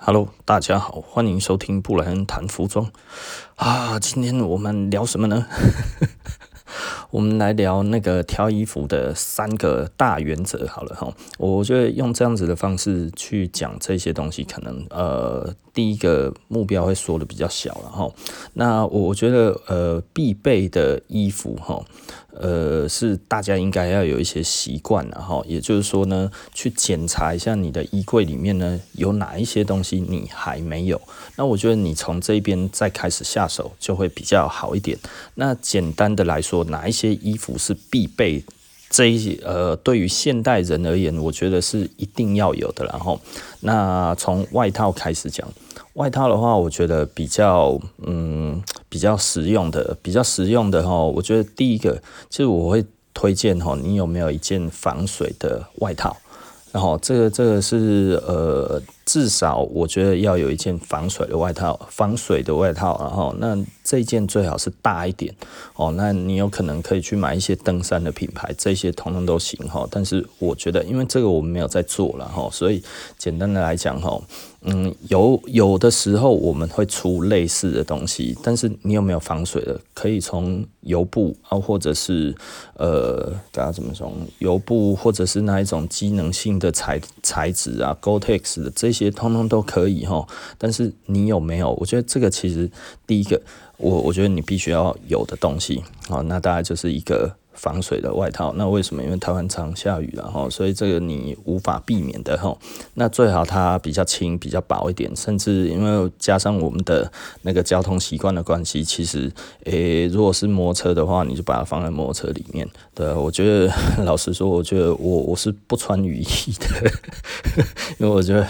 Hello，大家好，欢迎收听布莱恩谈服装啊。今天我们聊什么呢？我们来聊那个挑衣服的三个大原则。好了哈，我觉得用这样子的方式去讲这些东西，可能呃，第一个目标会说的比较小了哈。那我觉得呃，必备的衣服哈。呃，是大家应该要有一些习惯，然后也就是说呢，去检查一下你的衣柜里面呢，有哪一些东西你还没有。那我觉得你从这边再开始下手就会比较好一点。那简单的来说，哪一些衣服是必备？这一呃，对于现代人而言，我觉得是一定要有的。然后，那从外套开始讲。外套的话，我觉得比较嗯比较实用的，比较实用的哈。我觉得第一个，其实我会推荐哈，你有没有一件防水的外套？然后这个这个是呃。至少我觉得要有一件防水的外套，防水的外套，然后那这件最好是大一点哦。那你有可能可以去买一些登山的品牌，这些通通都行哈。但是我觉得，因为这个我们没有在做了哈，所以简单的来讲哈，嗯，有有的时候我们会出类似的东西，但是你有没有防水的？可以从油布啊，或者是呃，大家怎么说？油布或者是那一种机能性的材材质啊，Gore-Tex 的这些。通通都可以哈，但是你有没有？我觉得这个其实第一个，我我觉得你必须要有的东西，好，那大概就是一个。防水的外套，那为什么？因为台湾常下雨了哈，所以这个你无法避免的哈。那最好它比较轻、比较薄一点，甚至因为加上我们的那个交通习惯的关系，其实诶、如果是摩托车的话，你就把它放在摩托车里面。对，我觉得 老实说，我觉得我我是不穿雨衣的，因为我觉得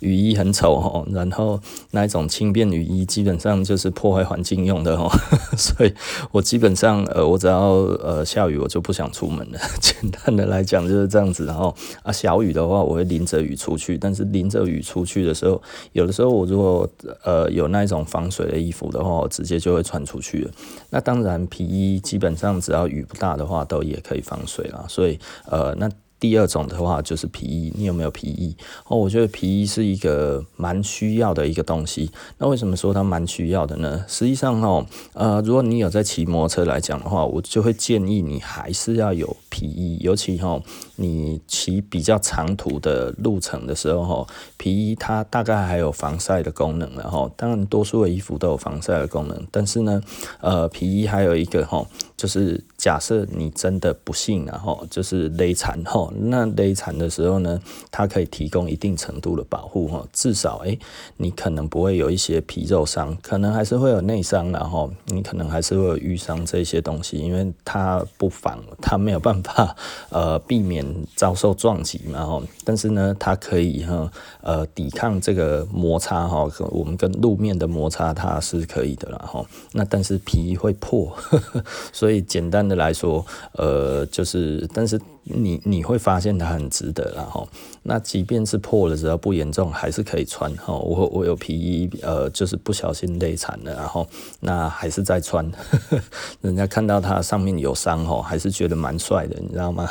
雨衣很丑哈。然后那一种轻便雨衣基本上就是破坏环境用的哈，所以我基本上呃，我只要呃下。雨我就不想出门了。简单的来讲就是这样子。然后啊，小雨的话我会淋着雨出去。但是淋着雨出去的时候，有的时候我如果呃有那一种防水的衣服的话，我直接就会穿出去了。那当然皮衣基本上只要雨不大的话，都也可以防水啦。所以呃那。第二种的话就是皮衣，你有没有皮衣？哦，我觉得皮衣是一个蛮需要的一个东西。那为什么说它蛮需要的呢？实际上哦，呃，如果你有在骑摩托车来讲的话，我就会建议你还是要有皮衣，尤其哈，你骑比较长途的路程的时候哈，皮衣它大概还有防晒的功能，然后当然多数的衣服都有防晒的功能，但是呢，呃，皮衣还有一个哈，就是。假设你真的不幸然后就是勒残哈，那勒残的时候呢，它可以提供一定程度的保护哈，至少诶，你可能不会有一些皮肉伤，可能还是会有内伤，然后你可能还是会有瘀伤这些东西，因为它不防，它没有办法呃避免遭受撞击嘛哈，但是呢，它可以哈呃抵抗这个摩擦哈，我们跟路面的摩擦它是可以的啦哈，那但是皮会破，呵 呵所以简单的。来说，呃，就是，但是你你会发现它很值得，然后，那即便是破了，只要不严重，还是可以穿。哈，我我有皮衣，呃，就是不小心勒残了，然后那还是在穿，人家看到它上面有伤，哈，还是觉得蛮帅的，你知道吗？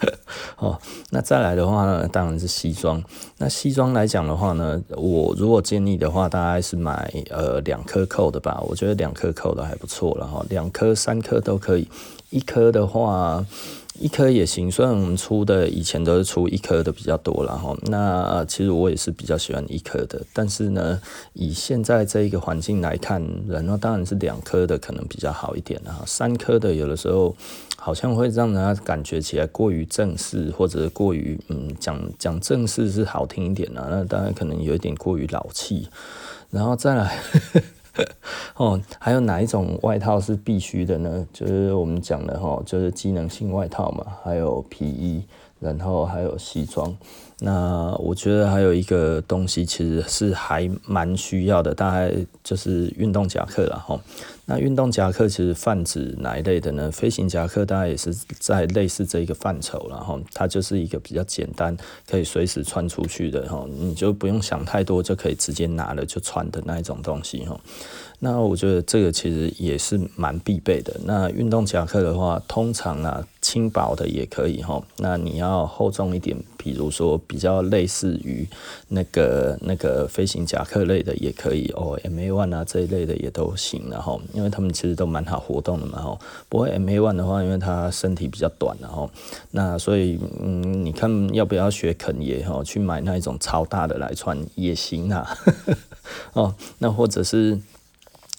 哦，那再来的话呢，当然是西装。那西装来讲的话呢，我如果建议的话，大概是买呃两颗扣的吧。我觉得两颗扣的还不错了哈，两颗三颗都可以。一颗的话。一颗也行，虽然我们出的以前都是出一颗的比较多了哈。那其实我也是比较喜欢一颗的，但是呢，以现在这一个环境来看，然后当然是两颗的可能比较好一点啊。三颗的有的时候好像会让人家感觉起来过于正式，或者过于嗯讲讲正式是好听一点啊，那当然可能有一点过于老气，然后再来。哦，还有哪一种外套是必须的呢？就是我们讲的哈，就是机能性外套嘛，还有皮衣，然后还有西装。那我觉得还有一个东西其实是还蛮需要的，大概就是运动夹克了哈。那运动夹克其实泛指哪一类的呢？飞行夹克大概也是在类似这一个范畴，然后它就是一个比较简单，可以随时穿出去的哈，你就不用想太多，就可以直接拿了就穿的那一种东西哈。那我觉得这个其实也是蛮必备的。那运动夹克的话，通常啊，轻薄的也可以哈。那你要厚重一点，比如说比较类似于那个那个飞行夹克类的也可以哦，MA One 啊这一类的也都行，然后因为他们其实都蛮好活动的嘛哈。不过 MA One 的话，因为它身体比较短，然后那所以嗯，你看要不要学肯爷哈，去买那一种超大的来穿也行啊。哦，那或者是。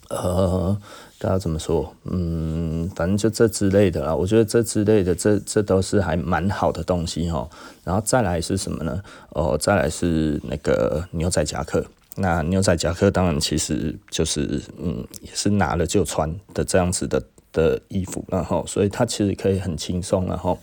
呃，大家怎么说？嗯，反正就这之类的啦。我觉得这之类的，这这都是还蛮好的东西哈。然后再来是什么呢？哦，再来是那个牛仔夹克。那牛仔夹克当然其实就是嗯，也是拿了就穿的这样子的。的衣服，然后，所以它其实可以很轻松，然后，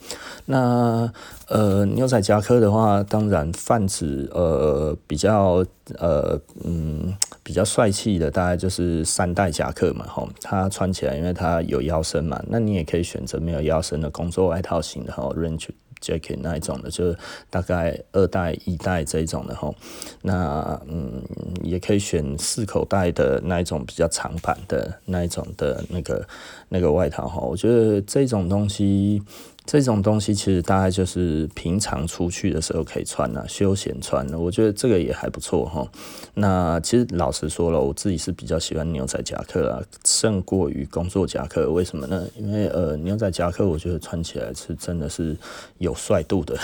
那呃牛仔夹克的话，当然泛指呃比较呃嗯比较帅气的，大概就是三代夹克嘛，吼，它穿起来因为它有腰身嘛，那你也可以选择没有腰身的工作外套型的，吼，range。Jacket 那一种的，就是大概二代、一代这一种的吼，那嗯，也可以选四口袋的那一种比较长版的那一种的那个那个外套哈。我觉得这种东西。这种东西其实大概就是平常出去的时候可以穿啊，休闲穿的，我觉得这个也还不错哈。那其实老实说了，我自己是比较喜欢牛仔夹克啊，胜过于工作夹克。为什么呢？因为呃，牛仔夹克我觉得穿起来是真的是有帅度的。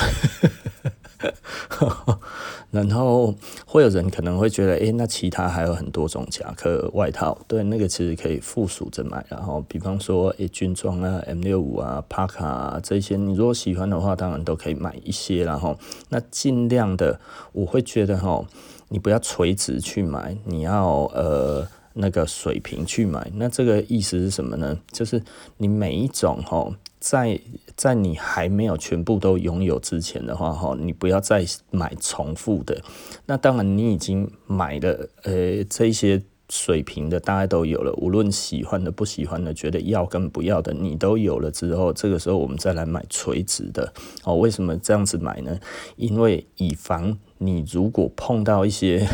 然后会有人可能会觉得，诶，那其他还有很多种夹克外套，对，那个其实可以附属着买。然后，比方说，诶，军装啊，M 六五啊，帕卡啊这些，你如果喜欢的话，当然都可以买一些。然后，那尽量的，我会觉得哈，你不要垂直去买，你要呃那个水平去买。那这个意思是什么呢？就是你每一种哈。在在你还没有全部都拥有之前的话，哈，你不要再买重复的。那当然，你已经买了，呃，这些水平的大概都有了。无论喜欢的、不喜欢的、觉得要跟不要的，你都有了之后，这个时候我们再来买垂直的。哦，为什么这样子买呢？因为以防你如果碰到一些。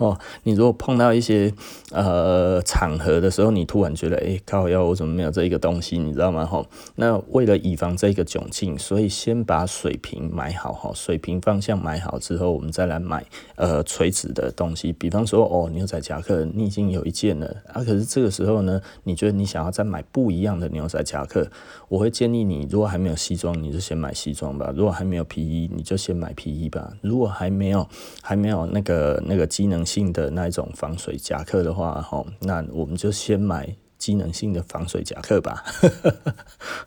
哦，你如果碰到一些呃场合的时候，你突然觉得，哎、欸，靠腰，我怎么没有这一个东西？你知道吗？哈，那为了以防这个窘境，所以先把水平买好，哈，水平方向买好之后，我们再来买呃垂直的东西。比方说，哦，牛仔夹克，你已经有一件了啊，可是这个时候呢，你觉得你想要再买不一样的牛仔夹克，我会建议你，如果还没有西装，你就先买西装吧；如果还没有皮衣，你就先买皮衣吧；如果还没有还没有那个那个。机能性的那种防水夹克的话，吼，那我们就先买。机能性的防水夹克吧，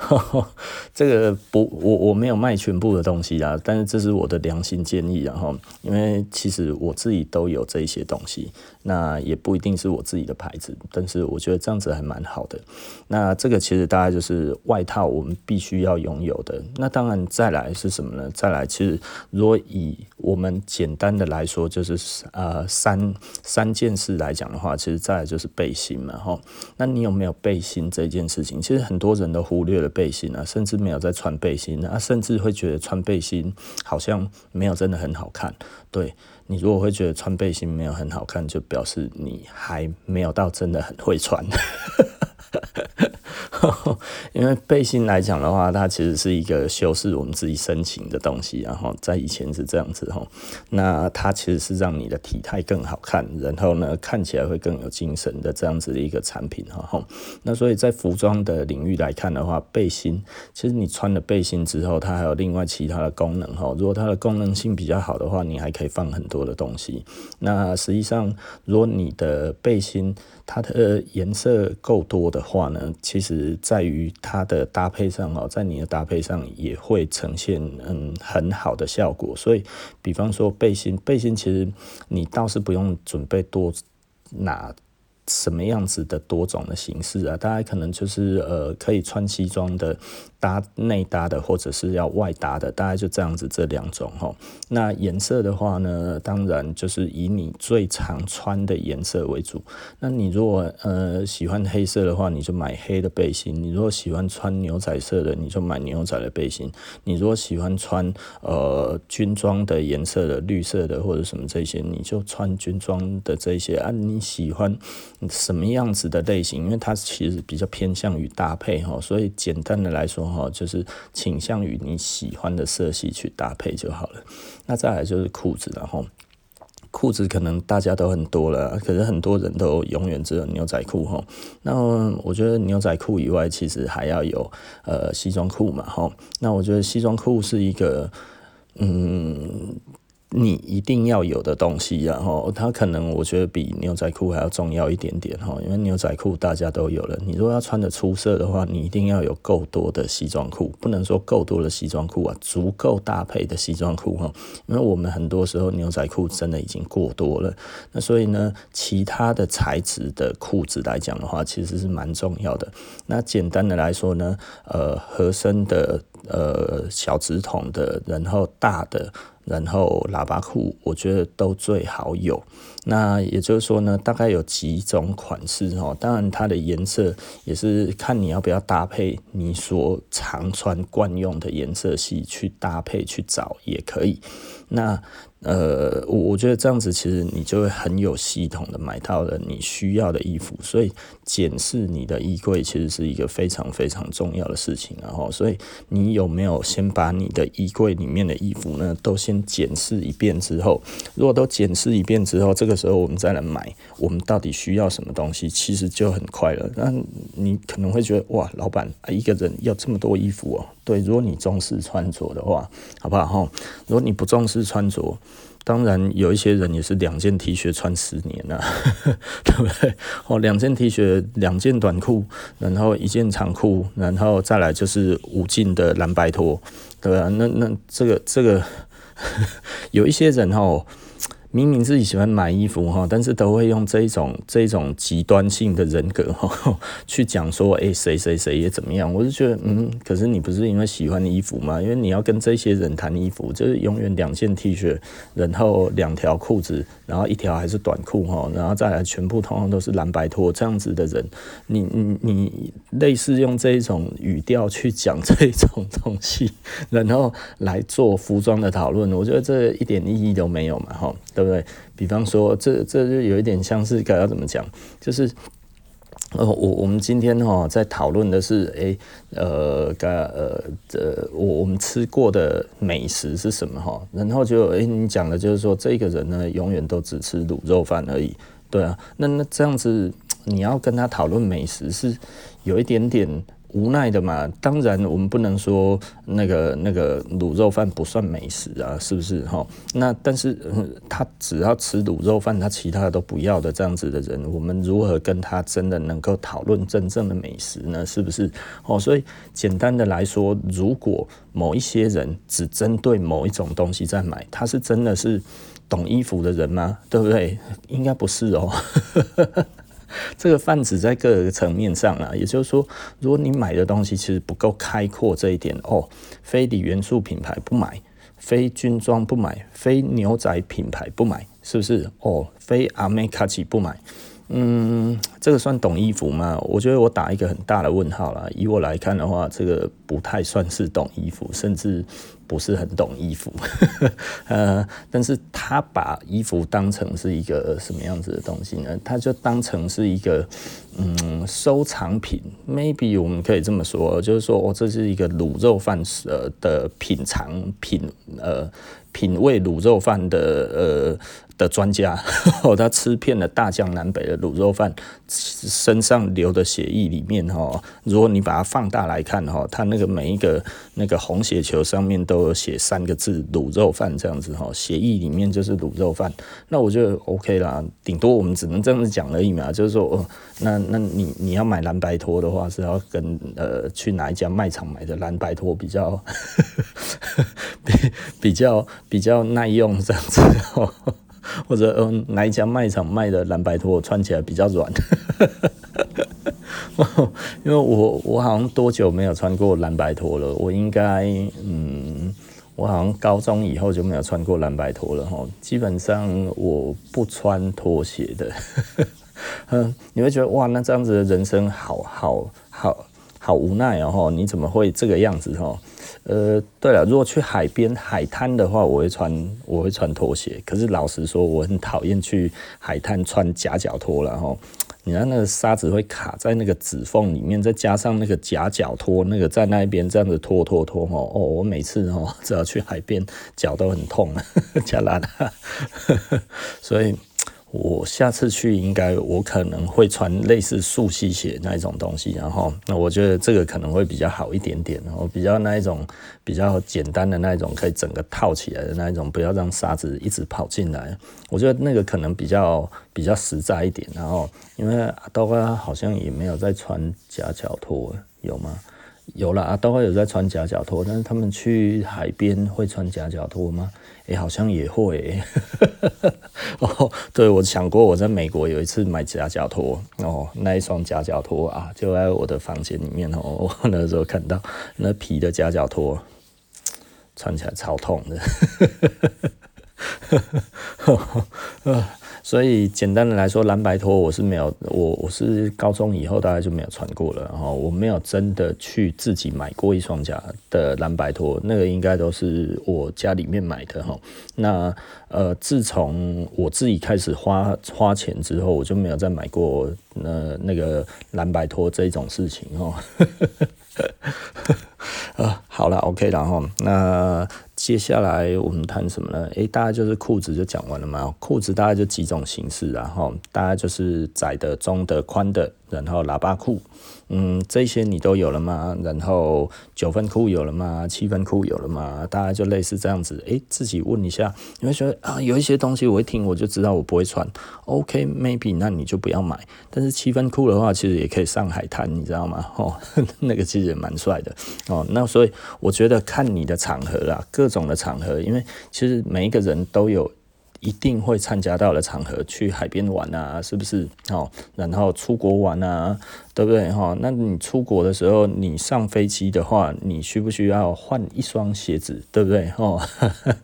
这个不，我我没有卖全部的东西啊，但是这是我的良心建议，然后因为其实我自己都有这些东西，那也不一定是我自己的牌子，但是我觉得这样子还蛮好的。那这个其实大概就是外套我们必须要拥有的。那当然再来是什么呢？再来其实如果以我们简单的来说，就是呃三三件事来讲的话，其实再来就是背心嘛，哈，那你。有没有背心这件事情？其实很多人都忽略了背心啊，甚至没有在穿背心啊，甚至会觉得穿背心好像没有真的很好看。对，你如果会觉得穿背心没有很好看，就表示你还没有到真的很会穿。因为背心来讲的话，它其实是一个修饰我们自己身形的东西，然后在以前是这样子哈。那它其实是让你的体态更好看，然后呢看起来会更有精神的这样子的一个产品哈。那所以在服装的领域来看的话，背心其实你穿了背心之后，它还有另外其他的功能哈。如果它的功能性比较好的话，你还可以放很多的东西。那实际上，如果你的背心它的颜色够多的话呢，其实在于它的搭配上哦，在你的搭配上也会呈现嗯很好的效果。所以，比方说背心，背心其实你倒是不用准备多拿什么样子的多种的形式啊？大家可能就是呃，可以穿西装的。搭内搭的，或者是要外搭的，大概就这样子这两种哈。那颜色的话呢，当然就是以你最常穿的颜色为主。那你如果呃喜欢黑色的话，你就买黑的背心；你如果喜欢穿牛仔色的，你就买牛仔的背心；你如果喜欢穿呃军装的颜色的，绿色的或者什么这些，你就穿军装的这些啊。你喜欢什么样子的类型？因为它其实比较偏向于搭配哈，所以简单的来说。哦，就是倾向于你喜欢的色系去搭配就好了。那再来就是裤子，然后裤子可能大家都很多了，可是很多人都永远只有牛仔裤吼。那我觉得牛仔裤以外，其实还要有呃西装裤嘛吼。那我觉得西装裤是一个嗯。你一定要有的东西，然后它可能我觉得比牛仔裤还要重要一点点哈，因为牛仔裤大家都有了。你如果要穿得出色的话，你一定要有够多的西装裤，不能说够多的西装裤啊，足够搭配的西装裤哈。因为我们很多时候牛仔裤真的已经过多了，那所以呢，其他的材质的裤子来讲的话，其实是蛮重要的。那简单的来说呢，呃，合身的，呃，小直筒的，然后大的。然后喇叭裤，我觉得都最好有。那也就是说呢，大概有几种款式哦。当然，它的颜色也是看你要不要搭配你所常穿惯用的颜色系去搭配去找也可以。那。呃，我我觉得这样子其实你就会很有系统的买到了你需要的衣服，所以检视你的衣柜其实是一个非常非常重要的事情，然后，所以你有没有先把你的衣柜里面的衣服呢，都先检视一遍之后，如果都检视一遍之后，这个时候我们再来买，我们到底需要什么东西，其实就很快了。那你可能会觉得哇，老板啊，一个人要这么多衣服哦。对，如果你重视穿着的话，好不好哈？如果你不重视穿着，当然有一些人也是两件 T 恤穿十年了，对不对？哦，两件 T 恤，两件短裤，然后一件长裤，然后再来就是五进的蓝白拖，对吧？那那这个这个 有一些人哈。明明自己喜欢买衣服哈，但是都会用这一种这一种极端性的人格哈 去讲说，哎，谁谁谁也怎么样？我就觉得，嗯，可是你不是因为喜欢衣服吗？因为你要跟这些人谈衣服，就是永远两件 T 恤，然后两条裤子，然后一条还是短裤哈，然后再来全部通通都是蓝白拖这样子的人，你你你类似用这一种语调去讲这一种东西，然后来做服装的讨论，我觉得这一点意义都没有嘛哈。对不对？比方说，这这就有一点像是该要怎么讲？就是，呃，我我们今天哈在讨论的是，诶，呃，该呃，这我我们吃过的美食是什么哈？然后就，诶，你讲的就是说，这个人呢，永远都只吃卤肉饭而已，对啊？那那这样子，你要跟他讨论美食，是有一点点。无奈的嘛，当然我们不能说那个那个卤肉饭不算美食啊，是不是哈？那但是他只要吃卤肉饭，他其他的都不要的这样子的人，我们如何跟他真的能够讨论真正的美食呢？是不是？哦，所以简单的来说，如果某一些人只针对某一种东西在买，他是真的是懂衣服的人吗？对不对？应该不是哦。这个泛指在各个层面上啊，也就是说，如果你买的东西其实不够开阔这一点哦，非锂元素品牌不买，非军装不买，非牛仔品牌不买，是不是？哦，非阿美卡奇不买，嗯，这个算懂衣服吗？我觉得我打一个很大的问号啦。以我来看的话，这个不太算是懂衣服，甚至。不是很懂衣服，呃，但是他把衣服当成是一个什么样子的东西呢？他就当成是一个嗯收藏品，maybe 我们可以这么说，就是说哦，这是一个卤肉饭呃的品尝品呃品味卤肉饭的呃。的专家，他吃遍了大江南北的卤肉饭，身上流的血液里面，哈，如果你把它放大来看，哈，他那个每一个那个红血球上面都有写三个字“卤肉饭”这样子，哈，血液里面就是卤肉饭。那我就 OK 啦，顶多我们只能这样子讲而已嘛，就是说，哦，那那你你要买蓝白拖的话，是要跟呃去哪一家卖场买的蓝白拖比较 比比较比较耐用这样子，或者嗯哪一家卖场卖的蓝白拖穿起来比较软。因为我我好像多久没有穿过蓝白拖了？我应该嗯，我好像高中以后就没有穿过蓝白拖了哈。基本上我不穿拖鞋的。嗯，你会觉得哇，那这样子的人生好好好好无奈哦。你怎么会这个样子哦？呃，对了，如果去海边海滩的话，我会穿我会穿拖鞋。可是老实说，我很讨厌去海滩穿夹脚拖了哈。你看那个沙子会卡在那个指缝里面，再加上那个夹脚拖，那个在那边这样子拖拖拖哦，哦，我每次哦 只要去海边，脚都很痛，加拉的，所以。我下次去应该我可能会穿类似速吸鞋那一种东西，然后那我觉得这个可能会比较好一点点，然后比较那一种比较简单的那一种可以整个套起来的那一种，不要让沙子一直跑进来。我觉得那个可能比较比较实在一点。然后因为阿刀哥好像也没有在穿夹脚拖，有吗？有啦，阿刀哥有在穿夹脚拖，但是他们去海边会穿夹脚拖吗？诶、好像也会、欸。哦，对，我想过，我在美国有一次买夹脚拖，哦，那一双夹脚拖啊，就在我的房间里面哦。我 那时候看到那皮的夹脚拖，穿起来超痛的。所以简单的来说，蓝白拖我是没有，我我是高中以后大概就没有穿过了，然后我没有真的去自己买过一双假的蓝白拖，那个应该都是我家里面买的哈。那呃，自从我自己开始花花钱之后，我就没有再买过那那个蓝白拖这种事情哈。啊，好了，OK，然后那。接下来我们谈什么呢？诶，大概就是裤子就讲完了嘛。裤子大概就几种形式，然后大概就是窄的、中的、宽的，然后喇叭裤。嗯，这些你都有了吗？然后九分裤有了吗？七分裤有了吗？大概就类似这样子。诶，自己问一下，你会觉得啊，有一些东西我一听我就知道我不会穿。OK，maybe，那你就不要买。但是七分裤的话，其实也可以上海滩，你知道吗？哦，那个其实也蛮帅的。哦，那所以我觉得看你的场合啦，各种的场合，因为其实每一个人都有。一定会参加到的场合，去海边玩啊，是不是？哦，然后出国玩啊，对不对？哈，那你出国的时候，你上飞机的话，你需不需要换一双鞋子，对不对？哈。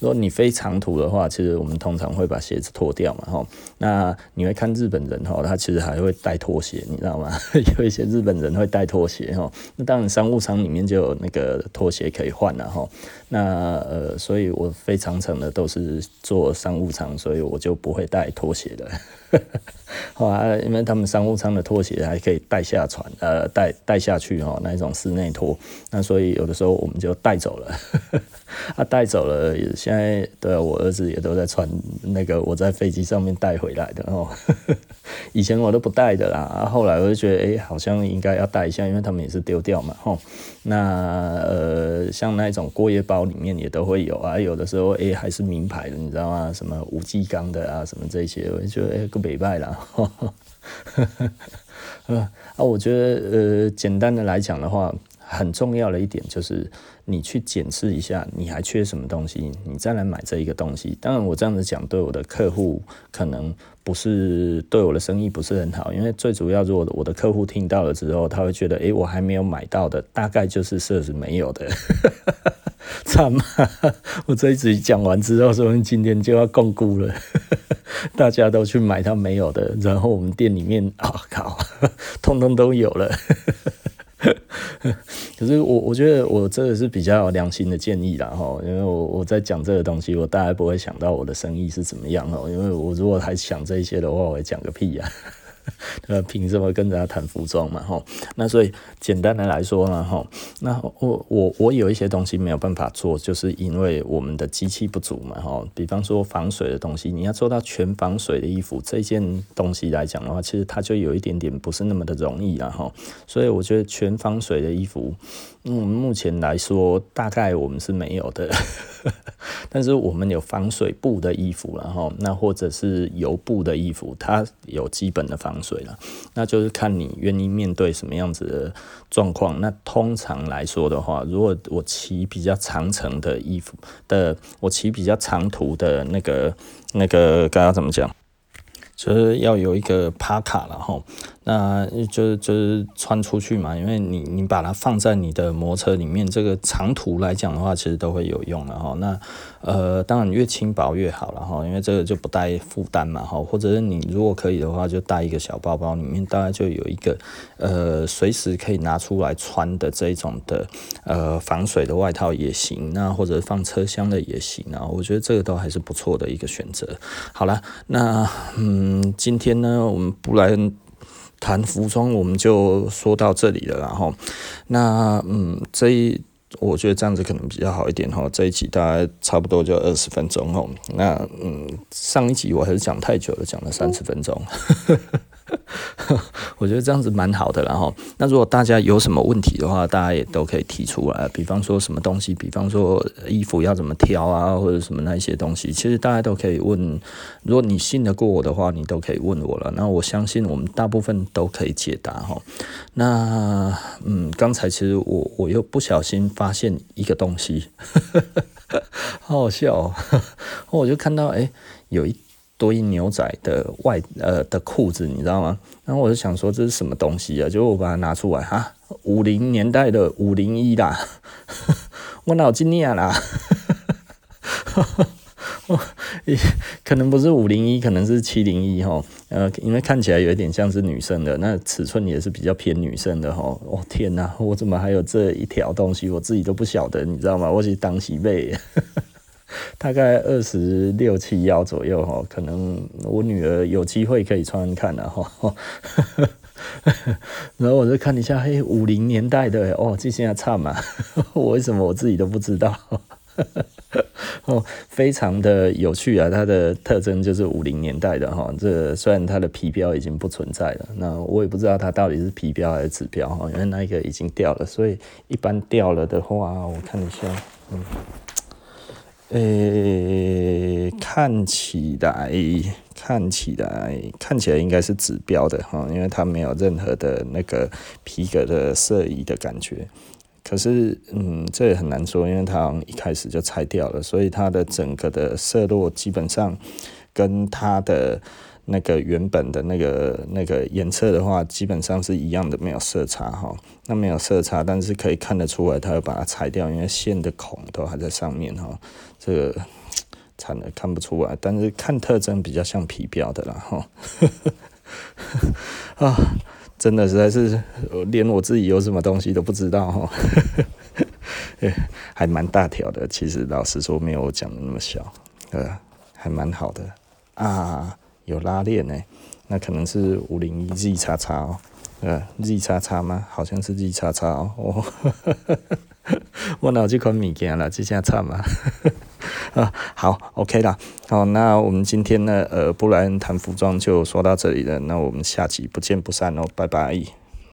如果你飞长途的话，其实我们通常会把鞋子脱掉嘛，哈。那你会看日本人哈，他其实还会带拖鞋，你知道吗？有一些日本人会带拖鞋，哈。那当然商务舱里面就有那个拖鞋可以换了，哈。那呃，所以我飞长程的都是坐商务舱，所以我就不会带拖鞋的。好啊，因为他们商务舱的拖鞋还可以带下船，呃，带带下去哦，那一种室内拖。那所以有的时候我们就带走了。他带、啊、走了，现在对我儿子也都在穿那个我在飞机上面带回来的哦。以前我都不带的啦，啊，后来我就觉得，哎、好像应该要带一下，因为他们也是丢掉嘛，吼。那呃，像那种过夜包里面也都会有啊，有的时候哎、还是名牌的，你知道吗？什么五 G 钢的啊，什么这些，我觉得哎，够美拜啦。啊，我觉得呃，简单的来讲的话。很重要的一点就是，你去检视一下，你还缺什么东西，你再来买这一个东西。当然，我这样子讲对我的客户可能不是对我的生意不是很好，因为最主要，如果我的客户听到了之后，他会觉得，诶，我还没有买到的，大概就是设置没有的。惨吗？我这一集讲完之后，说今天就要共估了，大家都去买他没有的，然后我们店里面，啊、哦、靠，通通都有了。可是我我觉得我这个是比较有良心的建议啦哈，因为我我在讲这个东西，我大概不会想到我的生意是怎么样哦，因为我如果还想这些的话，我会讲个屁呀。呃，凭什么跟人家谈服装嘛？吼，那所以简单的来说呢，吼，那我我我有一些东西没有办法做，就是因为我们的机器不足嘛，吼。比方说防水的东西，你要做到全防水的衣服，这件东西来讲的话，其实它就有一点点不是那么的容易了，吼。所以我觉得全防水的衣服。嗯，目前来说，大概我们是没有的，但是我们有防水布的衣服，然后那或者是油布的衣服，它有基本的防水水了。那就是看你愿意面对什么样子的状况。那通常来说的话，如果我骑比较长程的衣服的，我骑比较长途的那个那个刚刚怎么讲？就是要有一个帕卡了哈。那就是就是穿出去嘛，因为你你把它放在你的摩托车里面，这个长途来讲的话，其实都会有用的哈。那呃，当然越轻薄越好了哈，因为这个就不带负担嘛哈。或者是你如果可以的话，就带一个小包包，里面大概就有一个呃随时可以拿出来穿的这种的呃防水的外套也行，那或者放车厢的也行啊。我觉得这个都还是不错的一个选择。好了，那嗯，今天呢，我们不来。谈服装，我们就说到这里了，然后，那嗯，这一我觉得这样子可能比较好一点哈。这一集大概差不多就二十分钟哦。那嗯，上一集我还是讲太久了，讲了三十分钟。我觉得这样子蛮好的，然后那如果大家有什么问题的话，大家也都可以提出来。比方说什么东西，比方说衣服要怎么挑啊，或者什么那一些东西，其实大家都可以问。如果你信得过我的话，你都可以问我了。那我相信我们大部分都可以解答哈。那嗯，刚才其实我我又不小心发现一个东西，好好笑哦。我就看到哎，有一。堆牛仔的外呃的裤子，你知道吗？然后我就想说这是什么东西啊？结果我把它拿出来，哈，五零年代的五零一啦，我脑筋念啦，可能不是五零一，可能是七零一哈。呃，因为看起来有一点像是女生的，那尺寸也是比较偏女生的哈。哦天哪，我怎么还有这一条东西？我自己都不晓得，你知道吗？我是当洗背。大概二十六七幺左右哈，可能我女儿有机会可以穿看的哈。然后我就看一下，嘿，五零年代的哦，这现在差嘛？我为什么我自己都不知道？哦，非常的有趣啊！它的特征就是五零年代的哈。这虽然它的皮标已经不存在了，那我也不知道它到底是皮标还是指标哈，因为那个已经掉了。所以一般掉了的话，我看一下，嗯。诶、看起来，看起来，看起来应该是指标的哈，因为它没有任何的那个皮革的色移的感觉。可是，嗯，这也很难说，因为它一开始就拆掉了，所以它的整个的色落基本上跟它的。那个原本的那个那个颜色的话，基本上是一样的，没有色差哈。那没有色差，但是可以看得出来，它要把它裁掉，因为线的孔都还在上面哈。这个 惨了，看不出来，但是看特征比较像皮标的啦哈。啊，真的实在是连我自己有什么东西都不知道哈。还蛮大条的，其实老实说没有我讲的那么小，呃，还蛮好的啊。有拉链呢，那可能是五零一 Z 叉叉哦，呃，Z 叉叉吗？好像是 Z 叉叉哦。哦 我脑子款物件了，这下差吗？啊，好，OK 啦。好，那我们今天呢，呃，布莱恩谈服装就说到这里了。那我们下集不见不散哦，拜拜。